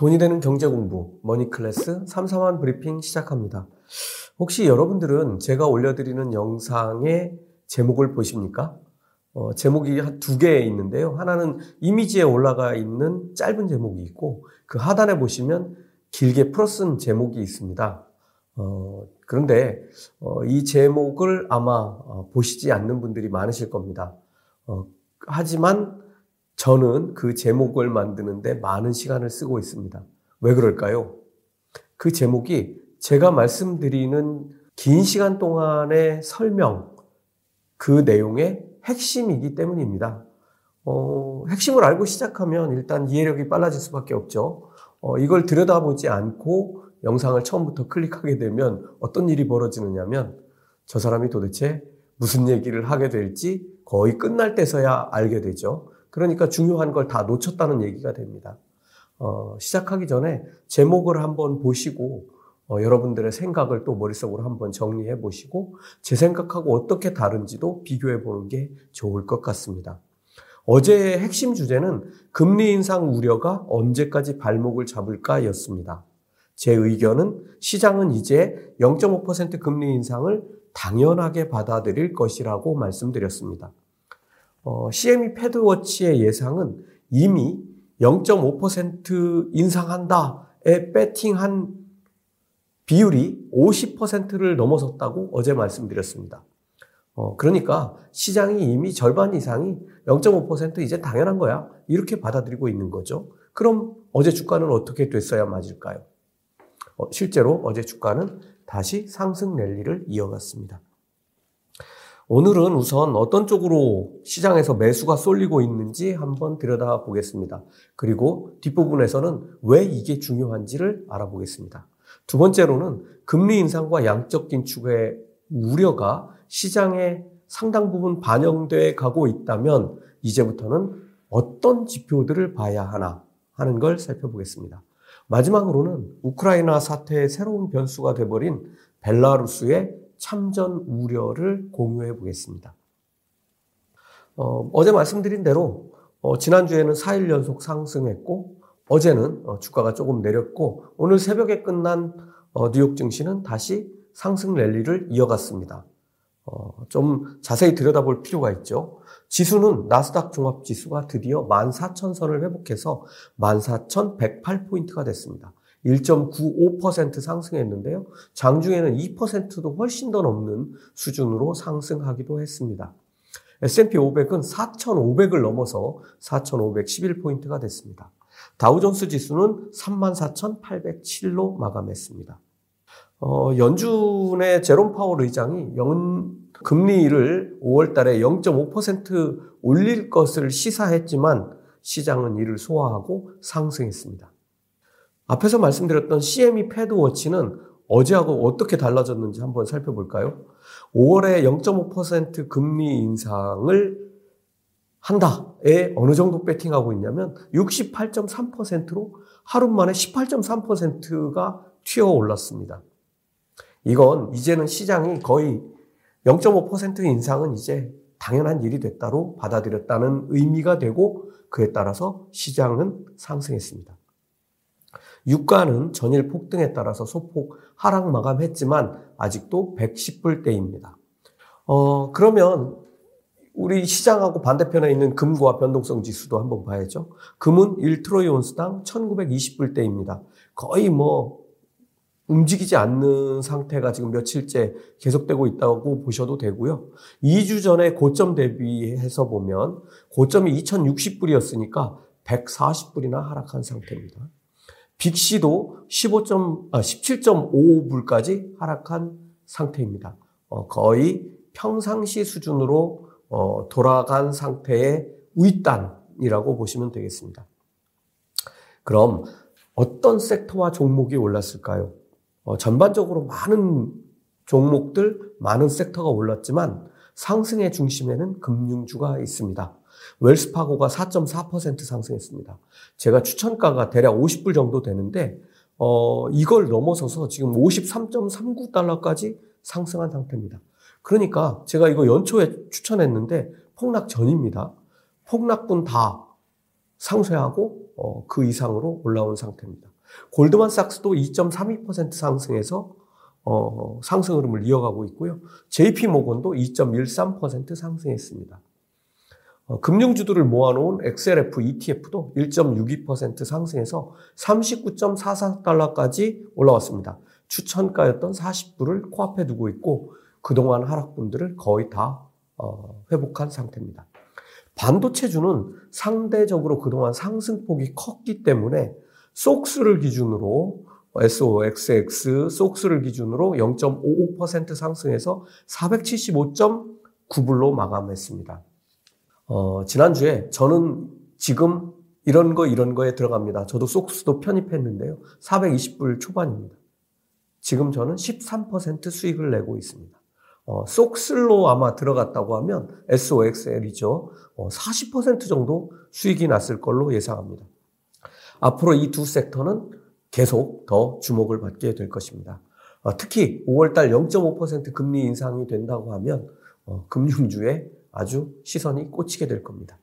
돈이 되는 경제 공부 머니 클래스 삼삼한 브리핑 시작합니다. 혹시 여러분들은 제가 올려드리는 영상의 제목을 보십니까? 어, 제목이 두개 있는데요. 하나는 이미지에 올라가 있는 짧은 제목이 있고 그 하단에 보시면 길게 풀어 쓴 제목이 있습니다. 어, 그런데 어, 이 제목을 아마 어, 보시지 않는 분들이 많으실 겁니다. 어, 하지만 저는 그 제목을 만드는데 많은 시간을 쓰고 있습니다. 왜 그럴까요? 그 제목이 제가 말씀드리는 긴 시간 동안의 설명, 그 내용의 핵심이기 때문입니다. 어, 핵심을 알고 시작하면 일단 이해력이 빨라질 수밖에 없죠. 어, 이걸 들여다보지 않고 영상을 처음부터 클릭하게 되면 어떤 일이 벌어지느냐면 저 사람이 도대체 무슨 얘기를 하게 될지 거의 끝날 때서야 알게 되죠. 그러니까 중요한 걸 다 놓쳤다는 얘기가 됩니다. 어, 시작하기 전에 제목을 한번 보시고 어, 여러분들의 생각을 또 머릿속으로 한번 정리해 보시고 제 생각하고 어떻게 다른지도 비교해 보는 게 좋을 것 같습니다. 어제의 핵심 주제는 금리 인상 우려가 언제까지 발목을 잡을까였습니다. 제 의견은 시장은 이제 0.5% 금리 인상을 당연하게 받아들일 것이라고 말씀드렸습니다. 어, CME 패드워치의 예상은 이미 0.5% 인상한다에 배팅한 비율이 50%를 넘어섰다고 어제 말씀드렸습니다. 어, 그러니까 시장이 이미 절반 이상이 0.5% 이제 당연한 거야. 이렇게 받아들이고 있는 거죠. 그럼 어제 주가는 어떻게 됐어야 맞을까요? 어, 실제로 어제 주가는 다시 상승 랠리를 이어갔습니다. 오늘은 우선 어떤 쪽으로 시장에서 매수가 쏠리고 있는지 한번 들여다 보겠습니다. 그리고 뒷부분에서는 왜 이게 중요한지를 알아보겠습니다. 두 번째로는 금리 인상과 양적 긴축의 우려가 시장에 상당 부분 반영돼 가고 있다면 이제부터는 어떤 지표들을 봐야 하나 하는 걸 살펴보겠습니다. 마지막으로는 우크라이나 사태의 새로운 변수가 돼버린 벨라루스의 참전 우려를 공유해 보겠습니다. 어, 제 말씀드린 대로 어, 지난주에는 4일 연속 상승했고 어제는 어, 주가가 조금 내렸고 오늘 새벽에 끝난 어, 뉴욕 증시는 다시 상승 랠리를 이어갔습니다. 어, 좀 자세히 들여다볼 필요가 있죠. 지수는 나스닥 종합지수가 드디어 14,000선을 회복해서 14,108포인트가 됐습니다. 1.95% 상승했는데요. 장중에는 2%도 훨씬 더 넘는 수준으로 상승하기도 했습니다. S&P 500은 4,500을 넘어서 4,511포인트가 됐습니다. 다우존스 지수는 34,807로 마감했습니다. 어, 연준의 제롬 파월 의장이 연, 금리를 5월 달에 0.5% 올릴 것을 시사했지만 시장은 이를 소화하고 상승했습니다. 앞에서 말씀드렸던 CME 패드워치는 어제하고 어떻게 달라졌는지 한번 살펴볼까요? 5월에 0.5% 금리 인상을 한다에 어느 정도 배팅하고 있냐면 68.3%로 하루 만에 18.3%가 튀어 올랐습니다. 이건 이제는 시장이 거의 0.5% 인상은 이제 당연한 일이 됐다로 받아들였다는 의미가 되고 그에 따라서 시장은 상승했습니다. 유가는 전일 폭등에 따라서 소폭 하락 마감했지만 아직도 110불대입니다. 어, 그러면 우리 시장하고 반대편에 있는 금과 변동성 지수도 한번 봐야죠. 금은 1트로이 온스당 1920불대입니다. 거의 뭐 움직이지 않는 상태가 지금 며칠째 계속되고 있다고 보셔도 되고요. 2주 전에 고점 대비해서 보면 고점이 2060불이었으니까 140불이나 하락한 상태입니다. 빅시도 15. 아, 17.55불까지 하락한 상태입니다. 어, 거의 평상시 수준으로 어, 돌아간 상태의 윗단이라고 보시면 되겠습니다. 그럼 어떤 섹터와 종목이 올랐을까요? 어, 전반적으로 많은 종목들, 많은 섹터가 올랐지만 상승의 중심에는 금융주가 있습니다. 웰스파고가 4.4% 상승했습니다. 제가 추천가가 대략 50불 정도 되는데 어, 이걸 넘어서서 지금 53.39달러까지 상승한 상태입니다. 그러니까 제가 이거 연초에 추천했는데 폭락 전입니다. 폭락분 다 상쇄하고 어, 그 이상으로 올라온 상태입니다. 골드만삭스도 2.32% 상승해서 어, 상승 흐름을 이어가고 있고요. JP 모건도 2.13% 상승했습니다. 어, 금융주들을 모아놓은 XLF ETF도 1.62% 상승해서 39.44달러까지 올라왔습니다. 추천가였던 40불을 코앞에 두고 있고 그동안 하락분들을 거의 다 어, 회복한 상태입니다. 반도체주는 상대적으로 그동안 상승폭이 컸기 때문에 속스를 기준으로 SOXX 속스를 기준으로 0.55% 상승해서 475.9불로 마감했습니다. 어, 지난주에 저는 지금 이런 거 이런 거에 들어갑니다. 저도 속스도 편입했는데요. 420불 초반입니다. 지금 저는 13% 수익을 내고 있습니다. 어, 속슬로 아마 들어갔다고 하면 SOXL이죠. 어, 40% 정도 수익이 났을 걸로 예상합니다. 앞으로 이 두 섹터는 계속 더 주목을 받게 될 것입니다. 어, 특히 5월달 0.5% 금리 인상이 된다고 하면 어, 금융주에 아주 시선이 꽂히게 될 겁니다.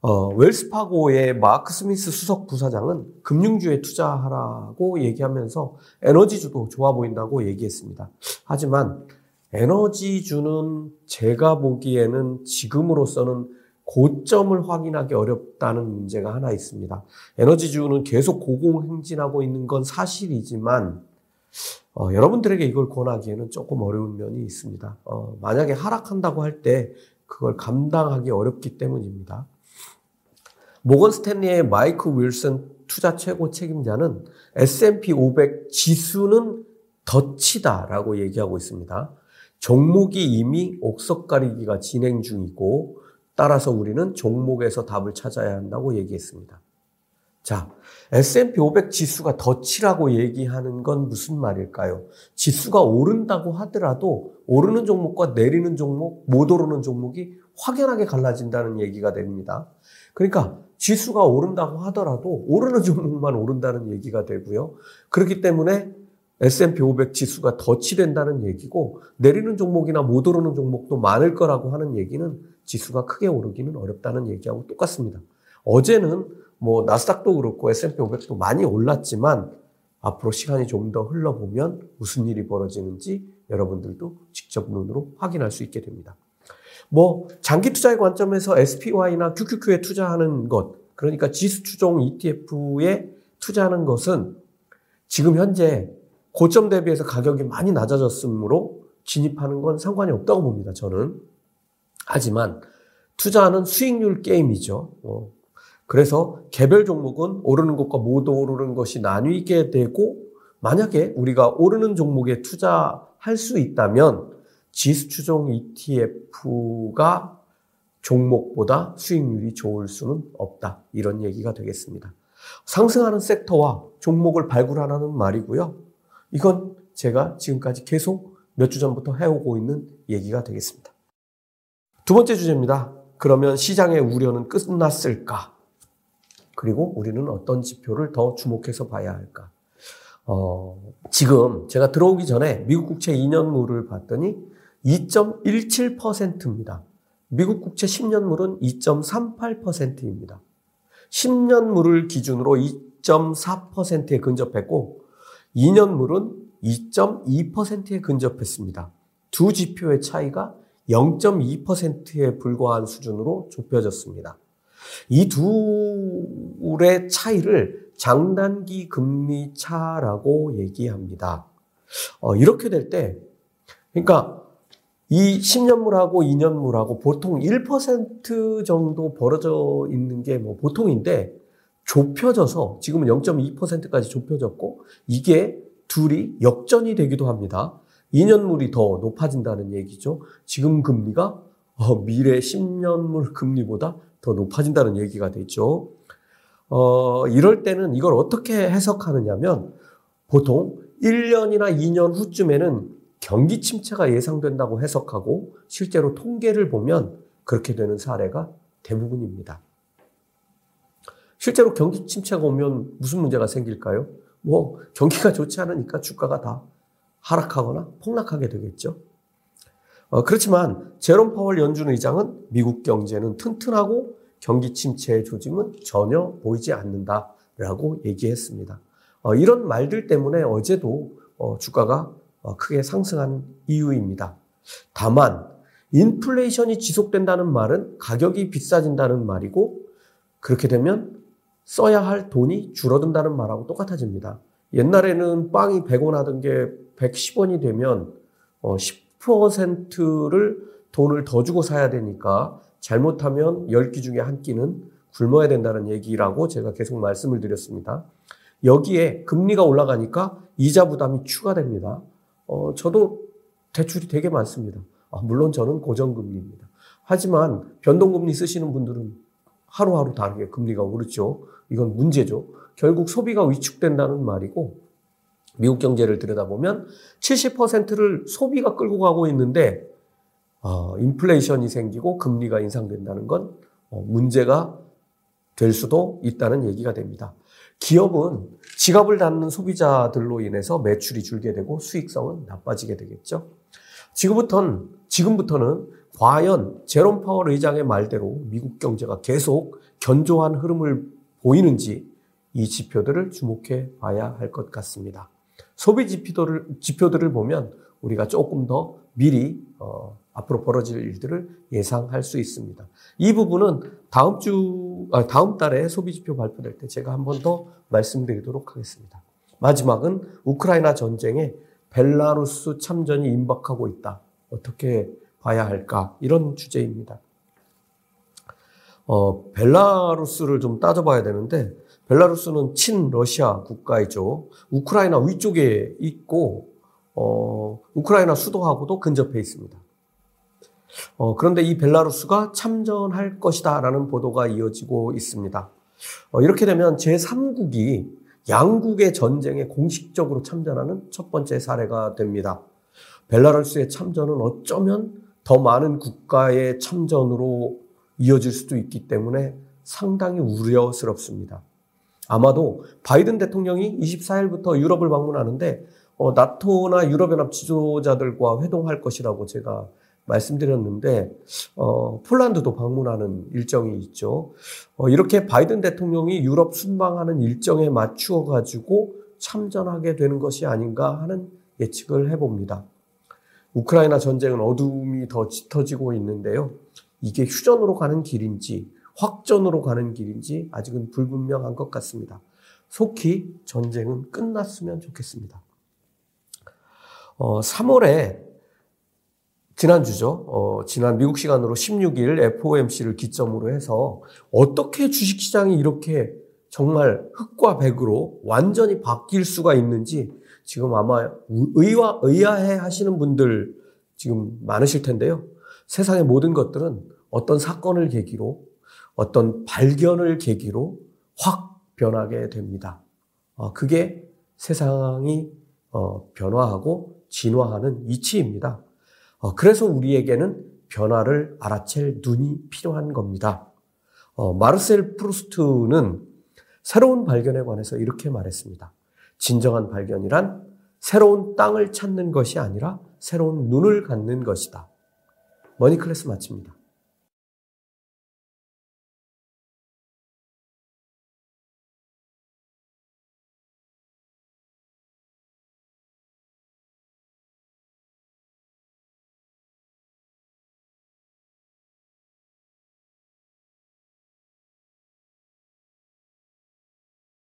어, 웰스파고의 마크 스미스 수석 부사장은 금융주에 투자하라고 얘기하면서 에너지주도 좋아 보인다고 얘기했습니다. 하지만 에너지주는 제가 보기에는 지금으로서는 고점을 확인하기 어렵다는 문제가 하나 있습니다. 에너지주는 계속 고공행진하고 있는 건 사실이지만 어, 여러분들에게 이걸 권하기에는 조금 어려운 면이 있습니다. 어, 만약에 하락한다고 할 때 그걸 감당하기 어렵기 때문입니다. 모건 스탠리의 마이크 윌슨 투자 최고 책임자는 S&P 500 지수는 덫이다라고 얘기하고 있습니다. 종목이 이미 옥석 가리기가 진행 중이고 따라서 우리는 종목에서 답을 찾아야 한다고 얘기했습니다. 자, S&P 500 지수가 덫이라고 얘기하는 건 무슨 말일까요? 지수가 오른다고 하더라도 오르는 종목과 내리는 종목, 못 오르는 종목이 확연하게 갈라진다는 얘기가 됩니다. 그러니까 지수가 오른다고 하더라도 오르는 종목만 오른다는 얘기가 되고요. 그렇기 때문에 S&P 500 지수가 덫이 된다는 얘기고 내리는 종목이나 못 오르는 종목도 많을 거라고 하는 얘기는 지수가 크게 오르기는 어렵다는 얘기하고 똑같습니다. 어제는 뭐 나스닥도 그렇고 S&P 500도 많이 올랐지만 앞으로 시간이 좀 더 흘러보면 무슨 일이 벌어지는지 여러분들도 직접 눈으로 확인할 수 있게 됩니다. 뭐 장기 투자의 관점에서 SPY나 QQQ에 투자하는 것, 그러니까 지수 추종 ETF에 투자하는 것은 지금 현재 고점 대비해서 가격이 많이 낮아졌으므로 진입하는 건 상관이 없다고 봅니다. 저는. 하지만 투자는 수익률 게임이죠. 어. 그래서 개별 종목은 오르는 것과 못 오르는 것이 나뉘게 되고 만약에 우리가 오르는 종목에 투자할 수 있다면 지수 추종 ETF가 종목보다 수익률이 좋을 수는 없다. 이런 얘기가 되겠습니다. 상승하는 섹터와 종목을 발굴하라는 말이고요. 이건 제가 지금까지 계속 몇 주 전부터 해오고 있는 얘기가 되겠습니다. 두 번째 주제입니다. 그러면 시장의 우려는 끝났을까? 그리고 우리는 어떤 지표를 더 주목해서 봐야 할까? 어, 지금 제가 들어오기 전에 미국 국채 2년물을 봤더니 2.17%입니다. 미국 국채 10년물은 2.38%입니다. 10년물을 기준으로 2.4%에 근접했고 2년물은 2.2%에 근접했습니다. 두 지표의 차이가 0.2%에 불과한 수준으로 좁혀졌습니다. 이 둘의 차이를 장단기 금리 차라고 얘기합니다. 어, 이렇게 될 때, 그러니까 이 10년물하고 2년물하고 보통 1% 정도 벌어져 있는 게 뭐 보통인데 좁혀져서 지금은 0.2%까지 좁혀졌고 이게 둘이 역전이 되기도 합니다. 2년물이 더 높아진다는 얘기죠. 지금 금리가 어, 미래 10년물 금리보다 더 높아진다는 얘기가 되죠. 어, 이럴 때는 이걸 어떻게 해석하느냐면 보통 1년이나 2년 후쯤에는 경기 침체가 예상된다고 해석하고 실제로 통계를 보면 그렇게 되는 사례가 대부분입니다. 실제로 경기 침체가 오면 무슨 문제가 생길까요? 뭐 경기가 좋지 않으니까 주가가 다 하락하거나 폭락하게 되겠죠. 어, 그렇지만 제롬 파월 연준 의장은 미국 경제는 튼튼하고 경기 침체의 조짐은 전혀 보이지 않는다라고 얘기했습니다. 어, 이런 말들 때문에 어제도 어, 주가가 어, 크게 상승한 이유입니다. 다만 인플레이션이 지속된다는 말은 가격이 비싸진다는 말이고 그렇게 되면 써야 할 돈이 줄어든다는 말하고 똑같아집니다. 옛날에는 빵이 100원 하던 게 110원이 되면 10% 를 돈을 더 주고 사야 되니까 잘못하면 10끼 중에 한 끼는 굶어야 된다는 얘기라고 제가 계속 말씀을 드렸습니다. 여기에 금리가 올라가니까 이자 부담이 추가됩니다. 어, 저도 대출이 되게 많습니다. 아, 물론 저는 고정금리입니다. 하지만 변동금리 쓰시는 분들은 하루하루 다르게 금리가 오르죠. 이건 문제죠. 결국 소비가 위축된다는 말이고 미국 경제를 들여다보면 70%를 소비가 끌고 가고 있는데 어, 인플레이션이 생기고 금리가 인상된다는 건 어, 문제가 될 수도 있다는 얘기가 됩니다. 기업은 지갑을 닫는 소비자들로 인해서 매출이 줄게 되고 수익성은 나빠지게 되겠죠. 지금부터는, 지금부터는 과연 제롬 파월 의장의 말대로 미국 경제가 계속 견조한 흐름을 보이는지 이 지표들을 주목해 봐야 할 것 같습니다. 소비 지표들을, 지표들을 보면 우리가 조금 더 미리 어, 앞으로 벌어질 일들을 예상할 수 있습니다. 이 부분은 다음 주, 아, 다음 달에 소비 지표 발표될 때 제가 한 번 더 말씀드리도록 하겠습니다. 마지막은 우크라이나 전쟁에 벨라루스 참전이 임박하고 있다. 어떻게 봐야 할까? 이런 주제입니다. 어, 벨라루스를 좀 따져봐야 되는데, 벨라루스는 친러시아 국가이죠. 우크라이나 위쪽에 있고, 어, 우크라이나 수도하고도 근접해 있습니다. 어, 그런데 이 벨라루스가 참전할 것이다 라는 보도가 이어지고 있습니다. 어, 이렇게 되면 제3국이 양국의 전쟁에 공식적으로 참전하는 첫 번째 사례가 됩니다. 벨라루스의 참전은 어쩌면 더 많은 국가의 참전으로 이어질 수도 있기 때문에 상당히 우려스럽습니다. 아마도 바이든 대통령이 24일부터 유럽을 방문하는데 어, 나토나 유럽연합 지도자들과 회동할 것이라고 제가 말씀드렸는데 어, 폴란드도 방문하는 일정이 있죠. 어, 이렇게 바이든 대통령이 유럽 순방하는 일정에 맞추어 가지고 참전하게 되는 것이 아닌가 하는 예측을 해봅니다. 우크라이나 전쟁은 어둠이 더 짙어지고 있는데요. 이게 휴전으로 가는 길인지 확전으로 가는 길인지 아직은 불분명한 것 같습니다. 속히 전쟁은 끝났으면 좋겠습니다. 어, 3월에 지난주죠. 어, 지난 미국 시간으로 16일 FOMC를 기점으로 해서 어떻게 주식시장이 이렇게 정말 흑과 백으로 완전히 바뀔 수가 있는지 지금 아마 의와, 의아해 하시는 분들 지금 많으실 텐데요. 세상의 모든 것들은 어떤 사건을 계기로 어떤 발견을 계기로 확 변하게 됩니다. 어, 그게 세상이 어, 변화하고 진화하는 이치입니다. 어, 그래서 우리에게는 변화를 알아챌 눈이 필요한 겁니다. 어, 마르셀 프루스트는 새로운 발견에 관해서 이렇게 말했습니다. 진정한 발견이란 새로운 땅을 찾는 것이 아니라 새로운 눈을 갖는 것이다. 머니 클래스 마칩니다.